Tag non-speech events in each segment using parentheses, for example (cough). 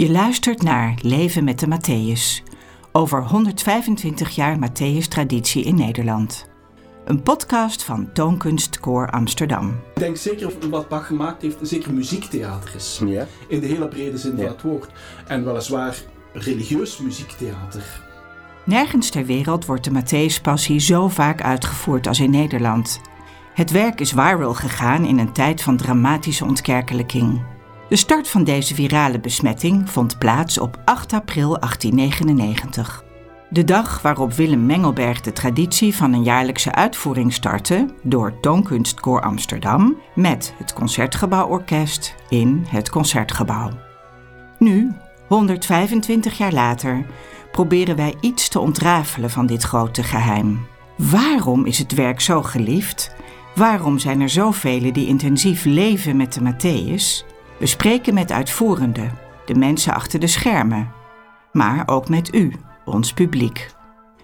Je luistert naar Leven met de Matthäus. Over 125 jaar Matthäus-traditie in Nederland. Een podcast van Toonkunstkoor Amsterdam. Ik denk zeker wat Bach gemaakt heeft, zeker muziektheater is. Ja. In de hele brede zin Ja. van het woord. En weliswaar religieus muziektheater. Nergens ter wereld wordt de Matthäus-passie zo vaak uitgevoerd als in Nederland. Het werk is viral gegaan in een tijd van dramatische ontkerkelijking. De start van deze virale besmetting vond plaats op 8 april 1899. De dag waarop Willem Mengelberg de traditie van een jaarlijkse uitvoering startte door Toonkunstkoor Amsterdam met het Concertgebouworkest in het Concertgebouw. Nu, 125 jaar later, proberen wij iets te ontrafelen van dit grote geheim. Waarom is het werk zo geliefd? Waarom zijn er zoveel die intensief leven met de Matthäus? We spreken met uitvoerenden, de mensen achter de schermen, maar ook met u, ons publiek.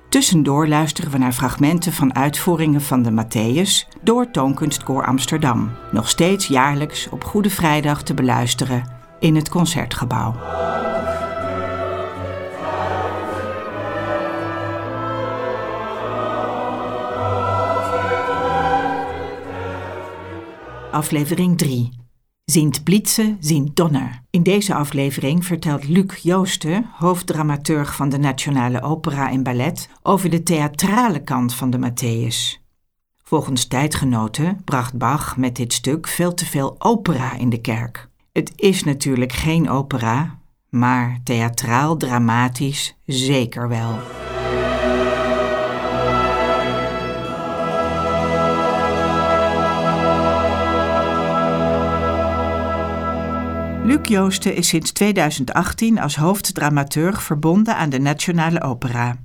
Tussendoor luisteren we naar fragmenten van uitvoeringen van de Matthäus door Toonkunstkoor Amsterdam, nog steeds jaarlijks op Goede Vrijdag te beluisteren in het Concertgebouw. Aflevering 3. Sint Blitze, Sint Donner. In deze aflevering vertelt Luc Joosten, hoofddramaturg van de Nationale Opera en Ballet, over de theatrale kant van de Matthäus. Volgens tijdgenoten bracht Bach met dit stuk veel te veel opera in de kerk. Het is natuurlijk geen opera, maar theatraal dramatisch zeker wel. Joosten is sinds 2018 als hoofddramaturg verbonden aan de Nationale Opera.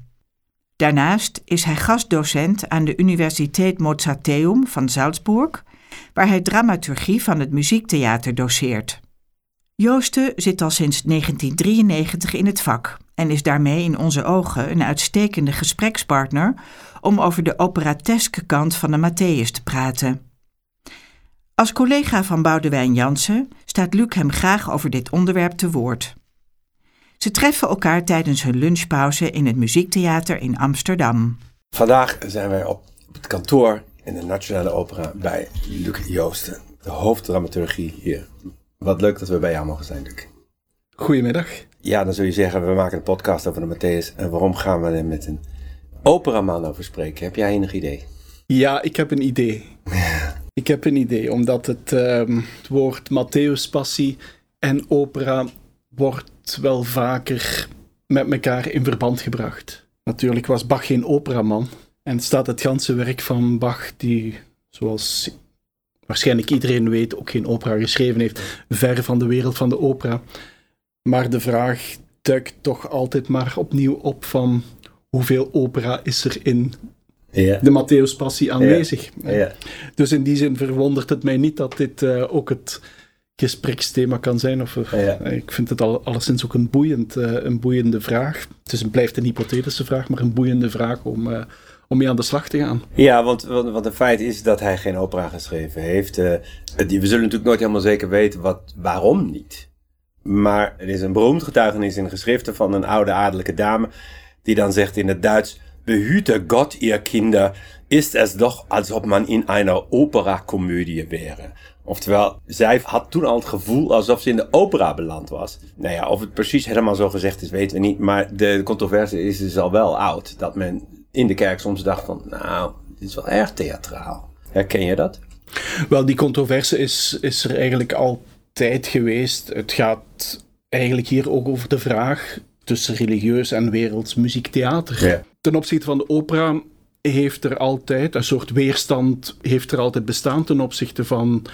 Daarnaast is hij gastdocent aan de Universiteit Mozarteum van Salzburg, waar hij dramaturgie van het muziektheater doseert. Joosten zit al sinds 1993 in het vak en is daarmee in onze ogen een uitstekende gesprekspartner om over de operateske kant van de Matthäus te praten. Als collega van Boudewijn Jansen staat Luc hem graag over dit onderwerp te woord. Ze treffen elkaar tijdens hun lunchpauze in het Muziektheater in Amsterdam. Vandaag zijn wij op het kantoor in de Nationale Opera bij Luc Joosten, de hoofddramaturgie hier. Wat leuk dat we bij jou mogen zijn, Luc. Goedemiddag. Ja, dan zul je zeggen, we maken een podcast over de Matthäus. En waarom gaan we er met een operaman over spreken? Heb jij enig idee? Ja, ik heb een idee. (laughs) ik heb een idee, omdat het, ehm, het woord Matthäus-passie en opera wordt wel vaker met elkaar in verband gebracht. Natuurlijk was Bach geen operaman. En staat het ganse werk van Bach, die zoals waarschijnlijk iedereen weet ook geen opera geschreven heeft, ver van de wereld van de opera. Maar de vraag duikt toch altijd maar opnieuw op van hoeveel opera is er in Ja. de Matthäus-passie aanwezig. ja. Dus in die zin verwondert het mij niet dat dit eh, ook het gespreksthema kan zijn. Of, eh, Ja. Ik vind het al, alleszins ook een, boeiend, eh, een boeiende vraag. Het is een, blijft een hypothetische vraag, maar een boeiende vraag om, eh, om mee aan de slag te gaan. Ja, want, want, want het feit is dat hij geen opera geschreven heeft. Het- we zullen natuurlijk nooit helemaal zeker weten wat, waarom niet. Maar er is een beroemd getuigenis in de geschriften van een oude adellijke dame. Die dan zegt in het Duits: Behüte Gott, ihr Kinder, ist es doch, als ob man in einer Opera-komödie wäre. Oftewel, zij had toen al het gevoel alsof ze in de opera beland was. Nou ja, of het precies helemaal zo gezegd is, weten we niet. Maar de controverse is dus al wel oud. Dat men in de kerk soms dacht van, nou, dit is wel erg theatraal. Herken je dat? Wel, die controverse is, is er eigenlijk altijd geweest. Het gaat eigenlijk hier ook over de vraag tussen religieus en werelds muziektheater. Ja. Ten opzichte van de opera heeft er altijd een soort weerstand heeft er altijd bestaan ten opzichte van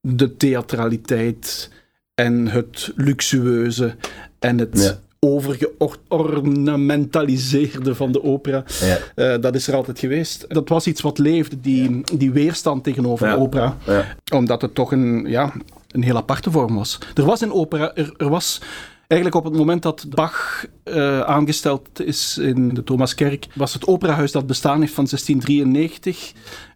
de theatraliteit en het luxueuze en het Ja. overgeornamentaliseerde van de opera. Ja. Eh, dat is er altijd geweest. Dat was iets wat leefde, die, die weerstand tegenover Ja. opera. Ja. Omdat het toch een, ja, een heel aparte vorm was. Er was een opera, er, er was eigenlijk op het moment dat Bach eh, aangesteld is in de Thomaskerk, was het operahuis dat bestaan heeft van 1693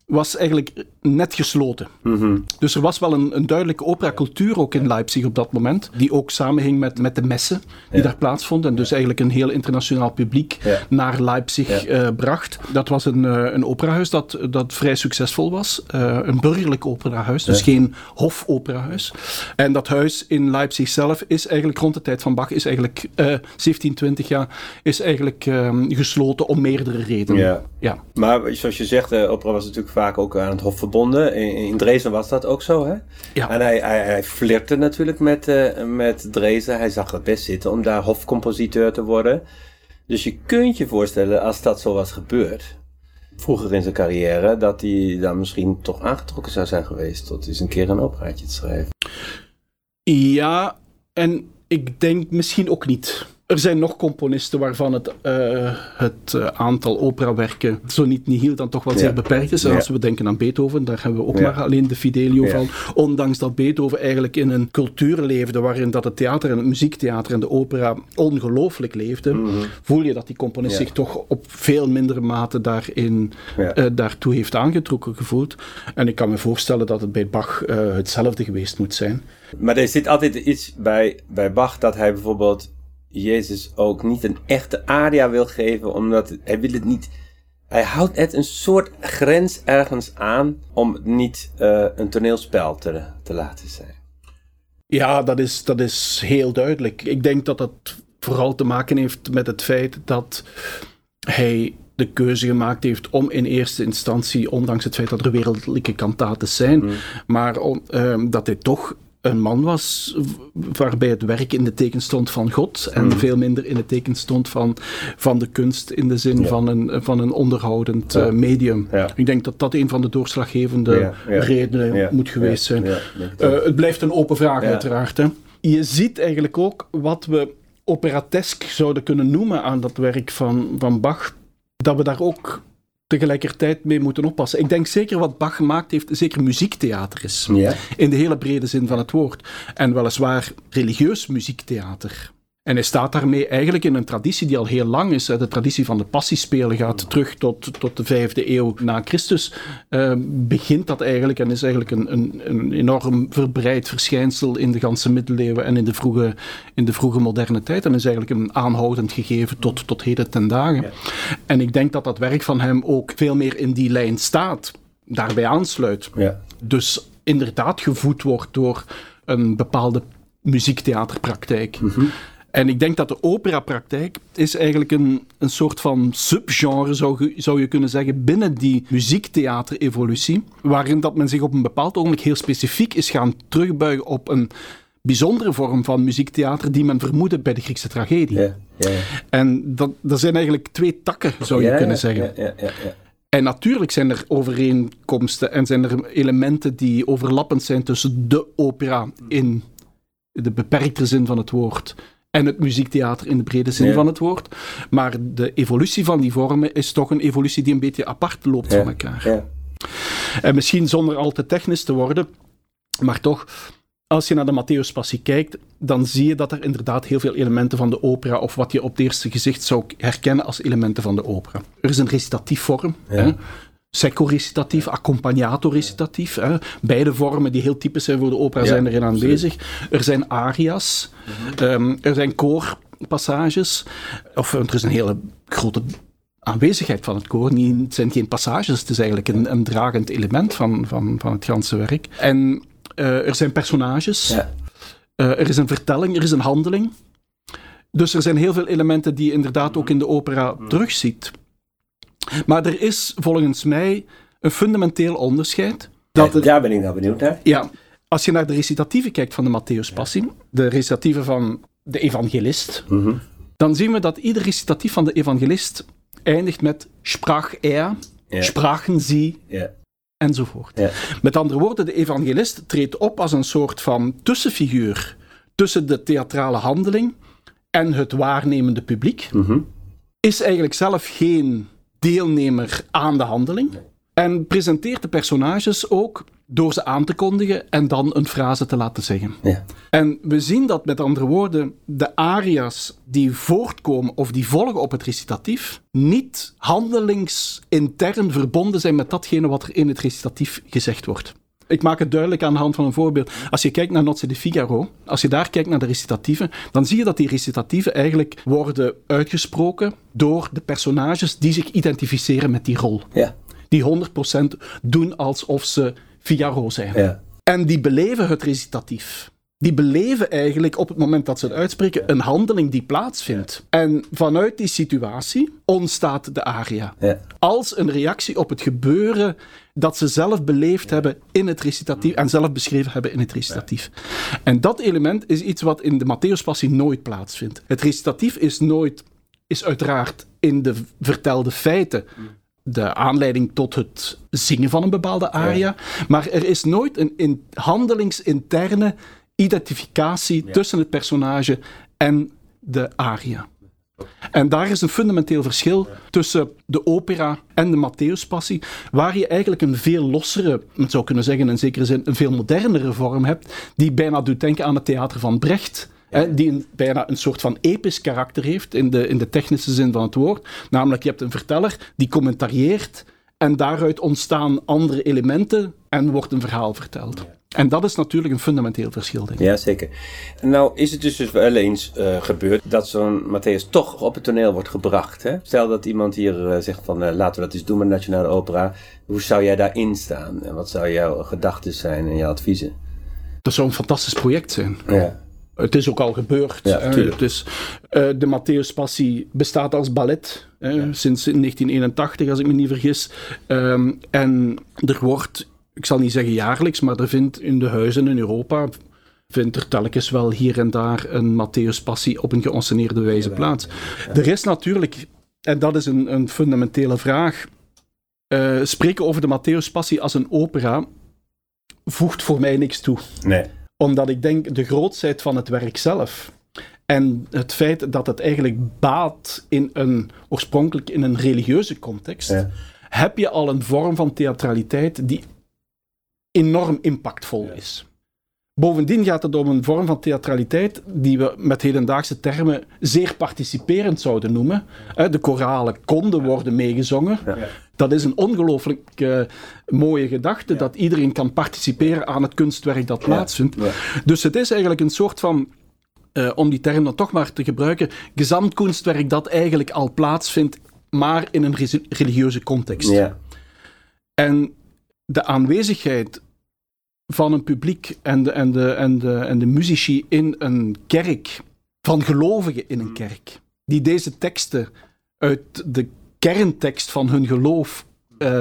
was eigenlijk net gesloten. Mhm. Dus er was wel een, een duidelijke operacultuur ook in Leipzig op dat moment, die ook samenhing met, met de messen die Ja. daar plaatsvonden. En dus eigenlijk een heel internationaal publiek Ja. naar Leipzig Ja. eh, bracht. Dat was een, eh, een operahuis dat, dat vrij succesvol was. Eh, een burgerlijk operahuis, dus geen hofoperahuis. En dat huis in Leipzig zelf is eigenlijk rond de tijd van Bach, is eigenlijk eh 17, 20 jaar, is eigenlijk ehm, gesloten om meerdere redenen. Ja. Ja. Maar zoals je zegt, opera was natuurlijk vaak ook aan het Hof verbonden. In, in Dresden was dat ook zo, hè? Ja. En hij, hij, hij flirte natuurlijk met, eh, met Dresden. Hij zag het best zitten om daar hofcompositeur te worden. Dus je kunt je voorstellen, als dat zo was gebeurd, vroeger in zijn carrière, dat hij dan misschien toch aangetrokken zou zijn geweest tot eens een keer een operaatje te schrijven. Ja, en ik denk misschien ook niet. Er zijn nog componisten waarvan het, eh, het eh, aantal operawerken zo niet nihil dan toch wel Ja. zeer beperkt is. En Ja. als we denken aan Beethoven, daar hebben we ook Ja. maar alleen de Fidelio Ja. van. Ondanks dat Beethoven eigenlijk in een cultuur leefde waarin dat het theater en het muziektheater en de opera ongelooflijk leefden, voel je dat die componist Mhm. Ja. zich toch op veel mindere mate daarin, Ja. eh, daartoe heeft aangetrokken gevoeld. En ik kan me voorstellen dat het bij Bach eh, hetzelfde geweest moet zijn. Maar er zit altijd iets bij, bij Bach dat hij bijvoorbeeld Jezus ook niet een echte aria wil geven, omdat hij wil het niet. Hij houdt net een soort grens ergens aan om het niet eh, een toneelspel te, te laten zijn. Ja, dat is, dat is heel duidelijk. Ik denk dat dat vooral te maken heeft met het feit dat hij de keuze gemaakt heeft om in eerste instantie, ondanks het feit dat er wereldlijke kantaten zijn, maar om, ehm, dat hij toch een man was waarbij het werk in de teken stond van God en veel minder in de teken stond van, van de kunst in de zin Ja. van, een, van een onderhoudend Ja. eh, medium. Ja. Ik denk dat dat een van de doorslaggevende redenen moet geweest zijn. Eh, het blijft een open vraag, uiteraard. Hè. Je ziet eigenlijk ook wat we operatesk zouden kunnen noemen aan dat werk van, van Bach. Dat we daar ook tegelijkertijd mee moeten oppassen. Ik denk zeker wat Bach gemaakt heeft, zeker muziektheater is. ja. In de hele brede zin van het woord. En weliswaar religieus muziektheater. En hij staat daarmee eigenlijk in een traditie die al heel lang is. De traditie van de passiespelen gaat terug tot, tot de vijfde eeuw na Christus. Eh, begint dat eigenlijk en is eigenlijk een, een, een enorm verbreid verschijnsel in de ganse middeleeuwen en in de vroege, in de vroege moderne tijd. En is eigenlijk een aanhoudend gegeven tot, tot heden ten dagen. Ja. En ik denk dat dat werk van hem ook veel meer in die lijn staat. Daarbij aansluit Ja. dus inderdaad gevoed wordt door een bepaalde muziektheaterpraktijk. En ik denk dat de operapraktijk is eigenlijk een, een soort van subgenre, zou, zou je kunnen zeggen, binnen die muziektheater-evolutie, waarin dat men zich op een bepaald ogenblik heel specifiek is gaan terugbuigen op een bijzondere vorm van muziektheater die men vermoedde bij de Griekse tragedie. Ja. Ja. En dat, dat zijn eigenlijk twee takken, zou je kunnen zeggen. Ja, ja, ja, ja. En natuurlijk zijn er overeenkomsten en zijn er elementen die overlappend zijn tussen de opera in de beperkte zin van het woord en het muziektheater in de brede zin Ja. van het woord. Maar de evolutie van die vormen is toch een evolutie die een beetje apart loopt Ja. van elkaar. Ja. En misschien zonder al te technisch te worden, maar toch, als je naar de Matthäus Passie kijkt, dan zie je dat er inderdaad heel veel elementen van de opera, of wat je op het eerste gezicht zou herkennen als elementen van de opera. Er is een recitatief vorm. Ja. Hè? Secco-recitatief, accompagnato-recitatief. Hè? Beide vormen die heel typisch zijn voor de opera zijn erin aanwezig. Er zijn aria's, ehm, er zijn koorpassages, of er is een hele grote aanwezigheid van het koor. Niet, het zijn geen passages, het is eigenlijk een, een dragend element van, van, van het ganse werk. En eh, er zijn personages, Ja. eh, er is een vertelling, er is een handeling. Dus er zijn heel veel elementen die je inderdaad ook in de opera terugziet. Maar er is volgens mij een fundamenteel onderscheid. Dat het, Daar ben ik nou benieuwd naar. ja, als je naar de recitatieven kijkt van de Matthäus Passie, de recitatieven van de evangelist, Mhm. dan zien we dat ieder recitatief van de evangelist eindigt met sprach er, Ja. sprachen sie, Ja. enzovoort. Ja. Met andere woorden, de evangelist treedt op als een soort van tussenfiguur tussen de theatrale handeling en het waarnemende publiek. Mhm. Is eigenlijk zelf geen deelnemer aan de handeling. En presenteert de personages ook door ze aan te kondigen en dan een frase te laten zeggen. Ja. En we zien dat met andere woorden de aria's die voortkomen of die volgen op het recitatief niet handelingsintern verbonden zijn met datgene wat er in het recitatief gezegd wordt. Ik maak het duidelijk aan de hand van een voorbeeld. Als je kijkt naar Nozze de Figaro, als je daar kijkt naar de recitatieven, dan zie je dat die recitatieven eigenlijk worden uitgesproken door de personages die zich identificeren met die rol. Ja. Die 100% doen alsof ze Figaro zijn. Ja. En die beleven het recitatief. Die beleven eigenlijk op het moment dat ze het uitspreken een handeling die plaatsvindt. En vanuit die situatie ontstaat de aria. Ja. Als een reactie op het gebeuren dat ze zelf beleefd hebben in het recitatief en zelf beschreven hebben in het recitatief. En dat element is iets wat in de Matthäuspassie nooit plaatsvindt. Het recitatief is nooit, is uiteraard in de vertelde feiten de aanleiding tot het zingen van een bepaalde aria. Maar er is nooit een in handelingsinterne identificatie tussen het personage en de aria. En daar is een fundamenteel verschil tussen de opera en de Matthäuspassie, waar je eigenlijk een veel lossere, men zou kunnen zeggen in zekere zin, een veel modernere vorm hebt, die bijna doet denken aan het theater van Brecht. Hè, die een, bijna een soort van episch karakter heeft in de, in de technische zin van het woord. Namelijk, je hebt een verteller die commentarieert en daaruit ontstaan andere elementen en wordt een verhaal verteld. En dat is natuurlijk een fundamenteel verschil, denk ik. Ja, zeker. Nou is het dus, dus wel eens eh, gebeurd dat zo'n Matthäus toch op het toneel wordt gebracht. Hè? Stel dat iemand hier eh, zegt van eh, laten we dat eens doen met Nationale Opera. Hoe zou jij daarin staan? En wat zou jouw gedachten zijn en jouw adviezen? Dat zou een fantastisch project zijn. Ja. Het is ook al gebeurd. Ja, eh, de Matthäus Passie bestaat als ballet sinds 1981, als ik me niet vergis. Ehm, en er wordt, ik zal niet zeggen jaarlijks, maar er vindt in de huizen in Europa vindt er telkens wel hier en daar een Matthäus Passie op een geënsceneerde wijze plaats. Er is natuurlijk, en dat is een, een fundamentele vraag, eh, spreken over de Matthäus Passie als een opera voegt voor mij niks toe Nee. omdat ik denk de grootsheid van het werk zelf en het feit dat het eigenlijk baat in een, oorspronkelijk in een religieuze context, Ja. heb je al een vorm van theatraliteit die enorm impactvol is. Bovendien gaat het om een vorm van theatraliteit die we met hedendaagse termen zeer participerend zouden noemen. De koralen konden worden meegezongen. Dat is een ongelooflijk eh, mooie gedachte, dat iedereen kan participeren aan het kunstwerk dat plaatsvindt. Ja. Dus het is eigenlijk een soort van, eh, om die term dan toch maar te gebruiken, gezamtkunstwerk dat eigenlijk al plaatsvindt, maar in een re- religieuze context. En de aanwezigheid van een publiek en de, en, de, en, de, en de muzici in een kerk, van gelovigen in een kerk, die deze teksten uit de kerntekst van hun geloof eh,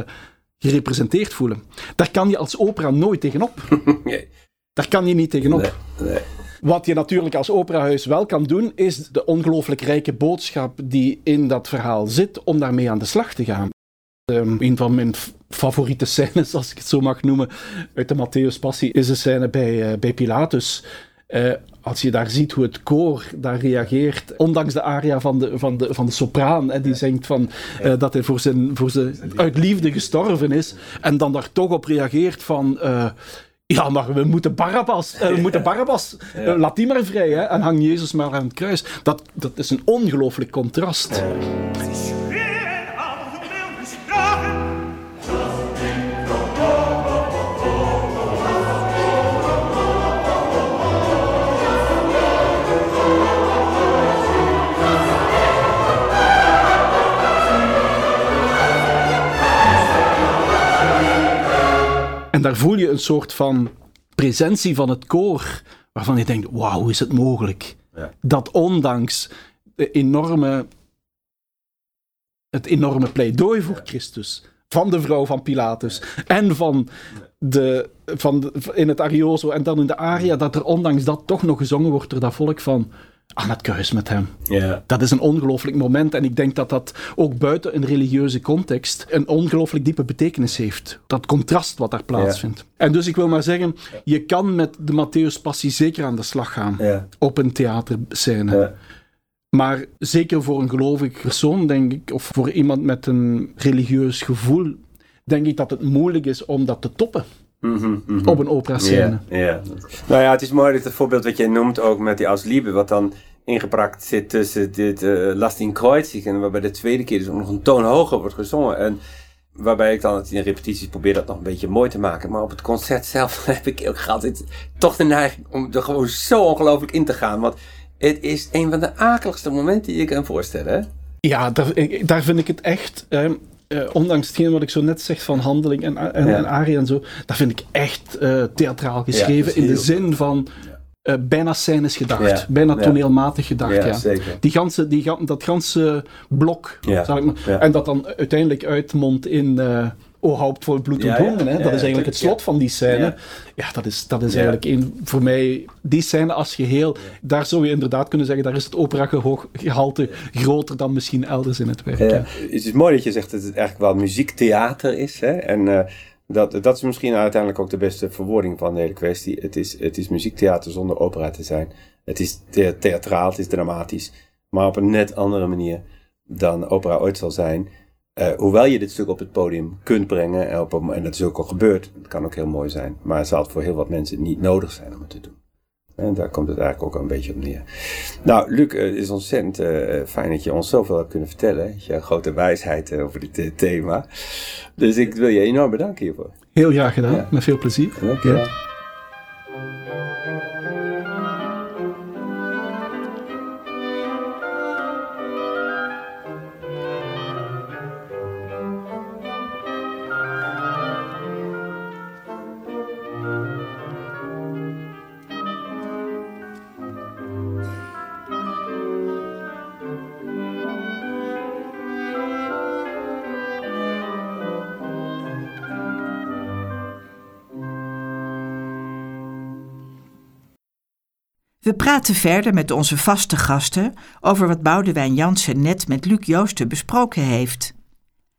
gerepresenteerd voelen, daar kan je als opera nooit tegenop. (laughs) Nee. Daar kan je niet tegenop. Nee. Nee. Wat je natuurlijk als operahuis wel kan doen, is de ongelooflijk rijke boodschap die in dat verhaal zit, om daarmee aan de slag te gaan. Ehm, een van mijn favoriete scènes, (laughs) als ik het zo mag noemen, uit de Matthäus Passie, is de scène bij, eh, bij Pilatus. Eh, als je daar ziet hoe het koor daar reageert, ondanks de aria van de, van de, van de sopraan, en die zingt van, eh, dat hij voor zijn, voor zijn uit liefde gestorven is, en dan daar toch op reageert van... ja, maar we moeten Barabbas, we moeten Barabbas, laat die maar vrij, hè, en hang Jezus maar aan het kruis. Dat, dat is een ongelooflijk contrast. En daar voel je een soort van presentie van het koor, waarvan je denkt, wauw, hoe is het mogelijk? Ja. Dat ondanks de enorme, het enorme pleidooi voor Christus, van de vrouw van Pilatus en van de, van de, in het Arioso en dan in de aria, dat er ondanks dat toch nog gezongen wordt door dat volk van aan het kruis met hem. Ja. Dat is een ongelooflijk moment en ik denk dat dat ook buiten een religieuze context een ongelooflijk diepe betekenis heeft. Dat contrast wat daar plaatsvindt. En dus ik wil maar zeggen, je kan met de Matthäus Passie zeker aan de slag gaan op een theaterscène. Maar zeker voor een gelovig persoon, denk ik, of voor iemand met een religieus gevoel, denk ik dat het moeilijk is om dat te toppen. Mhm, mhm. op een operascène. Nou ja, het is mooi dat het voorbeeld wat jij noemt ook met die Ausliebe, wat dan ingeprakt zit tussen dit uh, Last in Kreuzig en waarbij de tweede keer dus ook nog een toon hoger wordt gezongen. En waarbij ik dan in repetities probeer dat nog een beetje mooi te maken. Maar op het concert zelf (laughs) heb ik ook altijd toch de neiging om er gewoon zo ongelooflijk in te gaan. Want het is een van de akeligste momenten die je kan voorstellen. Hè? Ja, daar, daar vind ik het echt. Uh, ondanks hetgeen wat ik zo net zeg van handeling en, en, ja. en aria en zo, dat vind ik echt uh, theatraal geschreven. Ja, in de zin van uh, bijna scènes gedacht. Ja. Bijna toneelmatig gedacht. Ja, Zeker. Die ganse, die, dat ganse blok. Zal ik maar, En dat dan uiteindelijk uitmondt in. Uh, O haupt voor bloed en. Hè? dat is eigenlijk het slot van die scène. Ja, dat is, dat is eigenlijk een, voor mij, die scène als geheel, daar zou je inderdaad kunnen zeggen, daar is het opera-gehalte groter dan misschien elders in het werk. Ja. Het is mooi dat je zegt dat het eigenlijk wel muziektheater is. Hè? En uh, dat, dat is misschien uiteindelijk ook de beste verwoording van de hele kwestie. Het is, het is muziektheater zonder opera te zijn. Het is theatraal, het is dramatisch. Maar op een net andere manier dan opera ooit zal zijn. Uh, hoewel je dit stuk op het podium kunt brengen, en, op een, en dat is ook al gebeurd, het kan ook heel mooi zijn, maar het zal het voor heel wat mensen niet nodig zijn om het te doen. En daar komt het eigenlijk ook een beetje op neer. Nou, Luc, het is ontzettend uh, fijn dat je ons zoveel hebt kunnen vertellen. Je grote wijsheid uh, over dit uh, thema. Dus ik wil je enorm bedanken hiervoor. Heel graag gedaan, ja. met veel plezier. Dank je wel. Ja. We praten verder met onze vaste gasten over wat Boudewijn Jansen net met Luc Joosten besproken heeft.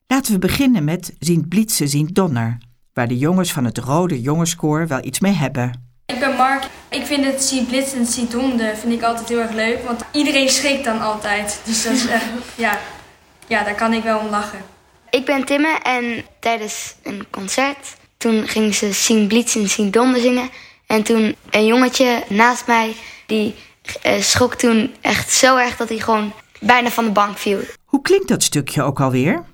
Laten we beginnen met Zien Blitse, Zien Donner, waar de jongens van het Rode Jongenskoor wel iets mee hebben. Ik ben Mark. Ik vind het Zien Blitsen en Zien Donner vind ik altijd heel erg leuk, want iedereen schrikt dan altijd. Dus dat is echt, (laughs) ja, ja, daar kan ik wel om lachen. Ik ben Timme en tijdens een concert, toen gingen ze Zien Blitsen en Zien Donner zingen. En toen een jongetje naast mij die uh, schrok toen echt zo erg dat hij gewoon bijna van de bank viel. Hoe klinkt dat stukje ook alweer?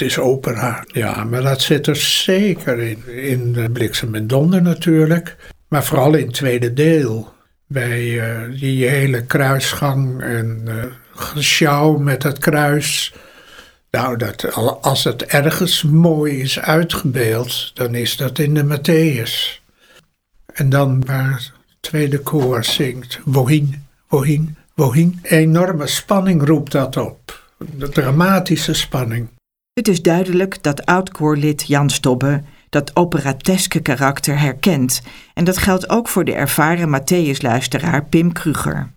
Is opera. Ja, maar dat zit er zeker in. In de Bliksem en Donder natuurlijk. Maar vooral in het tweede deel. Bij uh, die hele kruisgang en uh, gesjouw met het kruis. Nou, dat, als het ergens mooi is uitgebeeld, dan is dat in de Matthäus. En dan waar het tweede koor zingt, wohin, wohin, wohin. Enorme spanning roept dat op. De dramatische spanning. Het is duidelijk dat oud-koorlid Jan Stobbe dat operateske karakter herkent. En dat geldt ook voor de ervaren Matthäus-luisteraar Pim Kruger.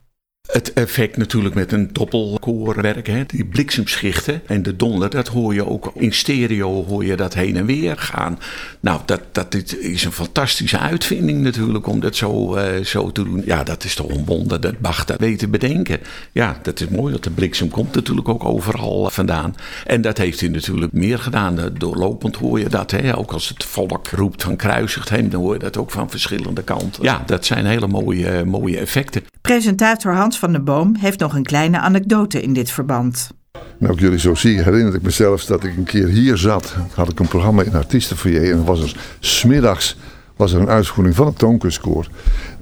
Het effect natuurlijk met een doppelkoorwerk, hè, die bliksemschichten en de donder, dat hoor je ook in stereo, hoor je dat heen en weer gaan. Nou, dat, dat is een fantastische uitvinding natuurlijk om dat zo, uh, zo te doen. Ja, dat is toch een dat mag dat weten bedenken. Ja, dat is mooi, dat de bliksem komt natuurlijk ook overal vandaan. En dat heeft hij natuurlijk meer gedaan. Doorlopend hoor je dat, hè, ook als het volk roept van kruisigt hem, dan hoor je dat ook van verschillende kanten. Ja, dat zijn hele mooie, mooie effecten. Presentator Hans van den Boom heeft nog een kleine anekdote in dit verband. Nou, ik jullie zo zie, herinner ik mezelf dat ik een keer hier zat. Had ik een programma in Artiestenfoyer en was er smiddags was er een uitvoering van het toonkunstkoor.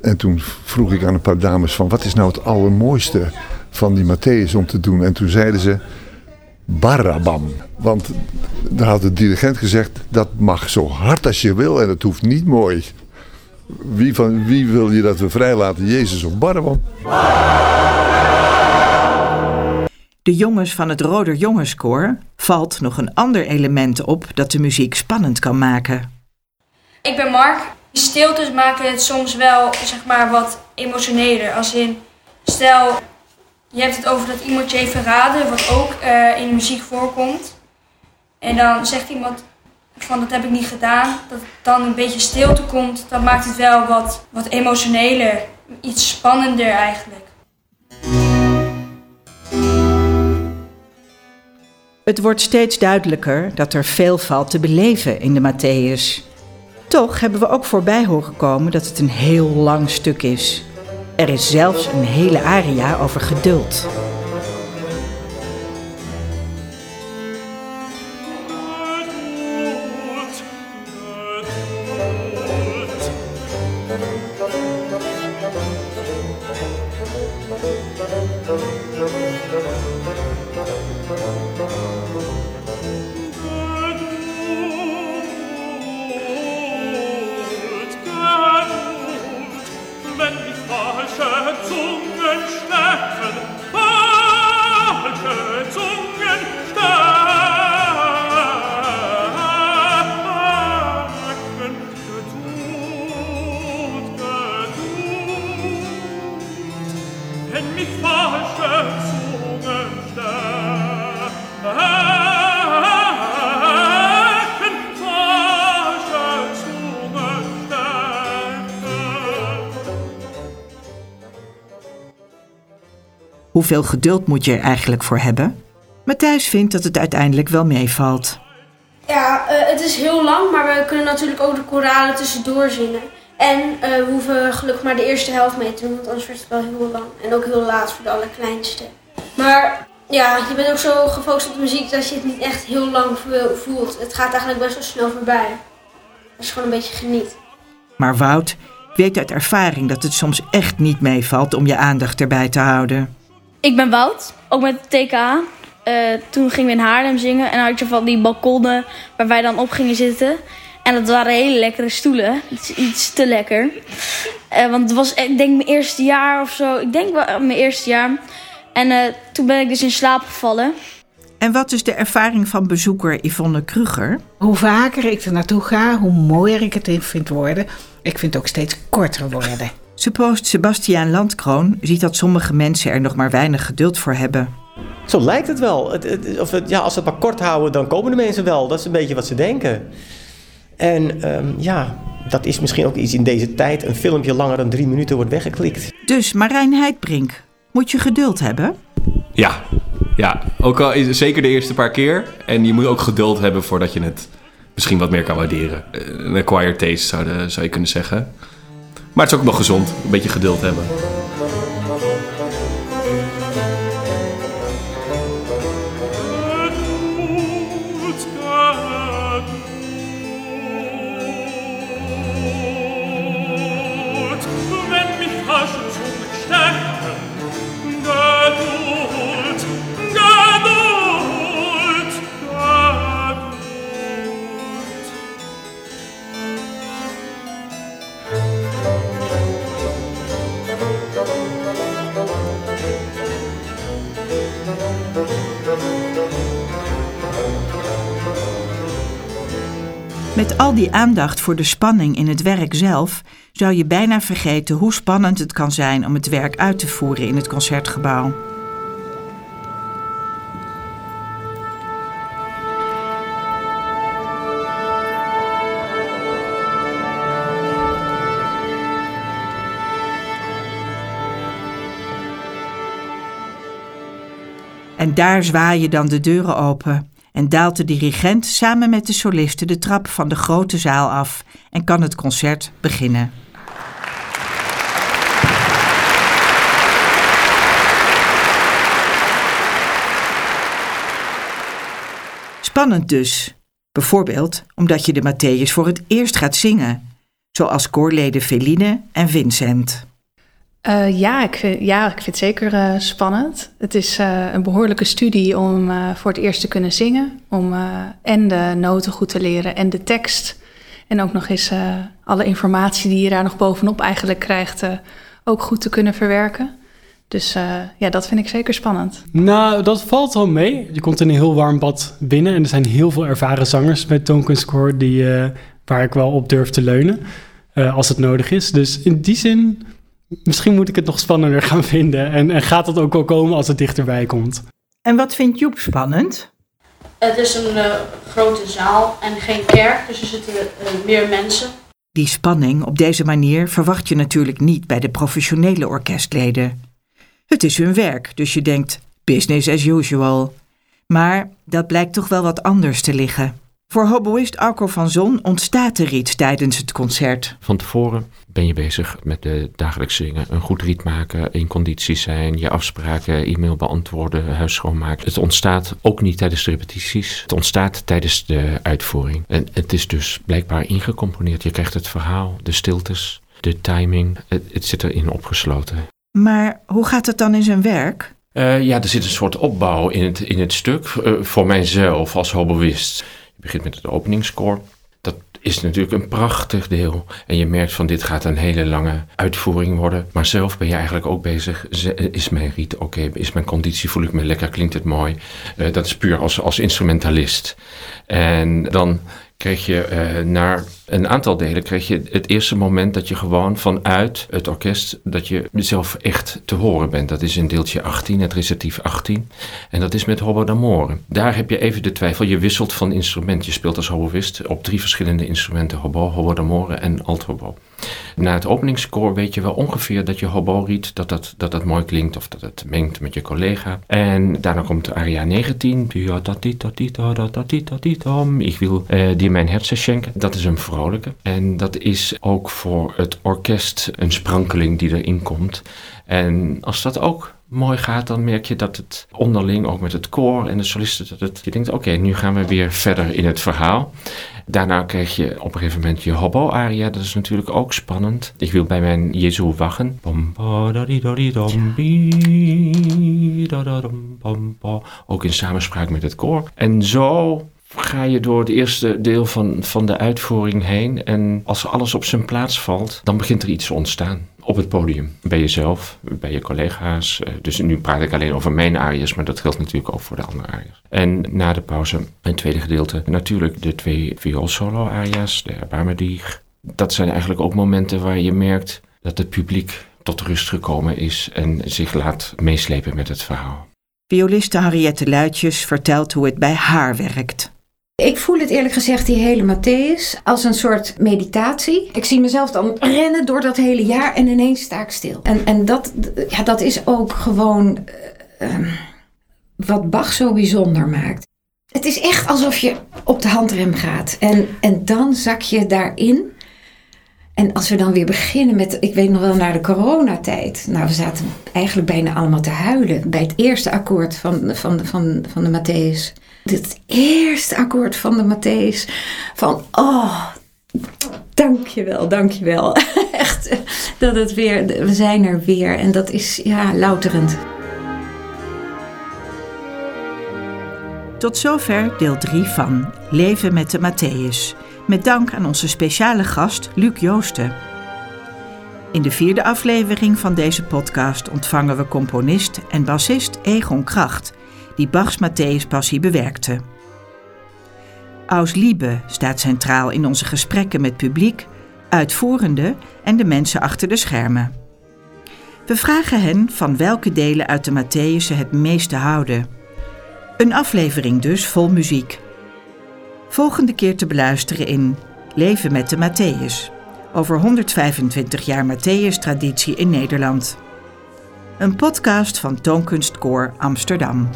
En toen vroeg ik aan een paar dames van wat is nou het allermooiste van die Matthäus om te doen. En toen zeiden ze Barabam. Want daar had de dirigent gezegd dat mag zo hard als je wil en het hoeft niet mooi. Wie, van, wie wil je dat we vrijlaten, Jezus of Barabbas? De jongens van het Roder Jongenskoor valt nog een ander element op dat de muziek spannend kan maken. Ik ben Mark. Stiltes maken het soms wel zeg maar, wat emotioneler. Als in, stel, je hebt het over dat iemand je even raden, wat ook uh, in muziek voorkomt. En dan zegt iemand van dat heb ik niet gedaan. Dat dan een beetje stilte komt, dat maakt het wel wat, wat emotioneler. Iets spannender eigenlijk. Het wordt steeds duidelijker dat er veel valt te beleven in de Matthäus. Toch hebben we ook voorbij horen komen dat het een heel lang stuk is. Er is zelfs een hele aria over geduld. Hoeveel geduld moet je er eigenlijk voor hebben? Matthijs vindt dat het uiteindelijk wel meevalt. Ja, uh, het is heel lang, maar we kunnen natuurlijk ook de koralen tussendoor zingen. En uh, we hoeven gelukkig maar de eerste helft mee te doen, want anders wordt het wel heel lang. En ook heel laat voor de allerkleinste. Maar ja, je bent ook zo gefocust op de muziek dat je het niet echt heel lang voelt. Het gaat eigenlijk best wel snel voorbij. Als je gewoon een beetje geniet. Maar Wout weet uit ervaring dat het soms echt niet meevalt om je aandacht erbij te houden. Ik ben Wout, ook met de TK. Uh, eh, toen gingen we in Haarlem zingen en dan had je van die balkonnen waar wij dan op gingen zitten. En dat waren hele lekkere stoelen. Iets, iets te lekker. Uh, want het was, ik denk, mijn eerste jaar of zo. Ik denk wel mijn eerste jaar. En uh, toen ben ik dus in slaap gevallen. En wat is de ervaring van bezoeker Yvonne Kruger? Hoe vaker ik er naartoe ga, hoe mooier ik het in vind worden. Ik vind het ook steeds korter worden. Suppost Sebastiaan Landkroon ziet dat sommige mensen er nog maar weinig geduld voor hebben. Zo lijkt het wel. Het, of het, ja, als ze het maar kort houden, dan komen de mensen wel. Dat is een beetje wat ze denken. En um, ja, dat is misschien ook iets in deze tijd. Een filmpje langer dan drie minuten wordt weggeklikt. Dus Marijn Heidbrink, moet je geduld hebben? Ja, ja. Ook al is zeker de eerste paar keer. En je moet ook geduld hebben voordat je het misschien wat meer kan waarderen. Een acquired taste zou, de, zou je kunnen zeggen. Maar het is ook nog gezond, een beetje geduld hebben. Al die aandacht voor de spanning in het werk zelf zou je bijna vergeten hoe spannend het kan zijn om het werk uit te voeren in het concertgebouw. En daar zwaaien dan de deuren open en daalt de dirigent samen met de solisten de trap van de grote zaal af en kan het concert beginnen. Spannend dus. Bijvoorbeeld omdat je de Matthäus voor het eerst gaat zingen, zoals koorleden Feline en Vincent. Uh, ja, ik vind, ja, ik vind het zeker uh, spannend. Het is uh, een behoorlijke studie om voor het eerst te kunnen zingen. Om en de noten goed te leren en de tekst. En ook nog eens alle informatie die je daar nog bovenop eigenlijk krijgt, ook goed te kunnen verwerken. Dus ja, dat vind ik zeker spannend. Nou, dat valt wel mee. Je komt in een heel warm bad binnen en er zijn heel veel ervaren zangers met toonkunstkoor die, waar ik wel op durf te leunen als het nodig is. Dus in die zin, misschien moet ik het nog spannender gaan vinden en, en gaat dat ook wel komen als het dichterbij komt. En wat vindt Joep spannend? Het is een uh, grote zaal en geen kerk, dus er zitten uh, meer mensen. Die spanning op deze manier verwacht je natuurlijk niet bij de professionele orkestleden. Het is hun werk, dus je denkt business as usual. Maar dat blijkt toch wel wat anders te liggen. Voor hoboïst Arco van Zon ontstaat er iets tijdens het concert. Van tevoren ben je bezig met de dagelijkse dingen. Een goed riet maken, in conditie zijn, je afspraken, e-mail beantwoorden, huis schoonmaken. Het ontstaat ook niet tijdens de repetities. Het ontstaat tijdens de uitvoering. En het is dus blijkbaar ingecomponeerd. Je krijgt het verhaal, de stiltes, de timing. Het, het zit erin opgesloten. Maar hoe gaat het dan in zijn werk? Uh, ja, er zit een soort opbouw in het, in het stuk. Uh, voor mijzelf als hoboïst. Begint met het openingskoor. Dat is natuurlijk een prachtig deel. En je merkt van dit gaat een hele lange uitvoering worden. Maar zelf ben je eigenlijk ook bezig. Is mijn riet oké? Is mijn conditie? Voel ik me lekker? Klinkt het mooi? Uh, dat is puur als, als instrumentalist. En dan kreeg je uh, naar een aantal delen kreeg je het eerste moment dat je gewoon vanuit het orkest dat je zelf echt te horen bent. Dat is in deeltje 18, het recitief 18. En dat is met Hobo d'Amore. Daar heb je even de twijfel. Je wisselt van instrument. Je speelt als hoboïst op drie verschillende instrumenten. Hobo, Hobo d'Amore en althobo. Na het openingskoor weet je wel ongeveer dat je hobo riet, dat dat, dat dat mooi klinkt of dat het mengt met je collega. En daarna komt aria 19. Ik wil uh, die mijn hersen schenken. Dat is een vrolijke. En dat is ook voor het orkest een sprankeling die erin komt. En als dat ook mooi gaat, dan merk je dat het onderling, ook met het koor en de solisten, dat het, je denkt, oké, nu gaan we weer verder in het verhaal. Daarna krijg je op een gegeven moment je hobo-aria, dat is natuurlijk ook spannend. Ik wil bij mijn Jezu wachten. Ook in samenspraak met het koor. En zo ga je door het eerste deel van, van de uitvoering heen. En als alles op zijn plaats valt, dan begint er iets te ontstaan. Op het podium, bij jezelf, bij je collega's. Dus nu praat ik alleen over mijn arias, maar dat geldt natuurlijk ook voor de andere arias. En na de pauze, een tweede gedeelte, natuurlijk de twee vioolsolo arias, de Erbarmedig. Dat zijn eigenlijk ook momenten waar je merkt dat het publiek tot rust gekomen is en zich laat meeslepen met het verhaal. Violiste Henriette Luitjes vertelt hoe het bij haar werkt. Ik voel het eerlijk gezegd, die hele Matthäus, als een soort meditatie. Ik zie mezelf dan rennen door dat hele jaar en ineens sta ik stil. En, en dat, ja, dat is ook gewoon uh, wat Bach zo bijzonder maakt. Het is echt alsof je op de handrem gaat. En, en dan zak je daarin. En als we dan weer beginnen met, ik weet nog wel, naar de coronatijd. Nou, we zaten eigenlijk bijna allemaal te huilen bij het eerste akkoord van, van, van, van de Matthäus. Dit eerste akkoord van de Matthäus. Van, oh, dankjewel, dankjewel. (laughs) Echt, dat het weer, we zijn er weer. En dat is, ja, louterend. Tot zover deel 3 van Leven met de Matthäus. Met dank aan onze speciale gast Luc Joosten. In de vierde aflevering van deze podcast ontvangen we componist en bassist Egon Kracht die Bachs Matthäus-passie bewerkte. Aus Liebe staat centraal in onze gesprekken met publiek, uitvoerende en de mensen achter de schermen. We vragen hen van welke delen uit de Matthäus ze het meeste houden. Een aflevering dus vol muziek. Volgende keer te beluisteren in Leven met de Matthäus. Over 125 jaar Matthäus-traditie in Nederland. Een podcast van Toonkunstkoor Amsterdam.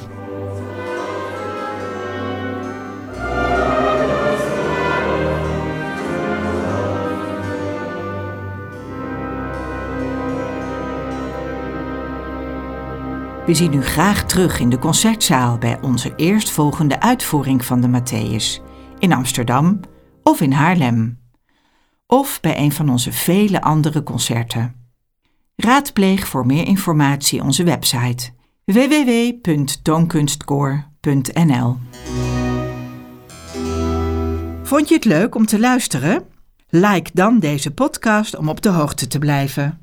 We zien u graag terug in de concertzaal bij onze eerstvolgende uitvoering van de Matthäus in Amsterdam of in Haarlem. Of bij een van onze vele andere concerten. Raadpleeg voor meer informatie onze website www.toonkunstkoor.nl. Vond je het leuk om te luisteren? Like dan deze podcast om op de hoogte te blijven.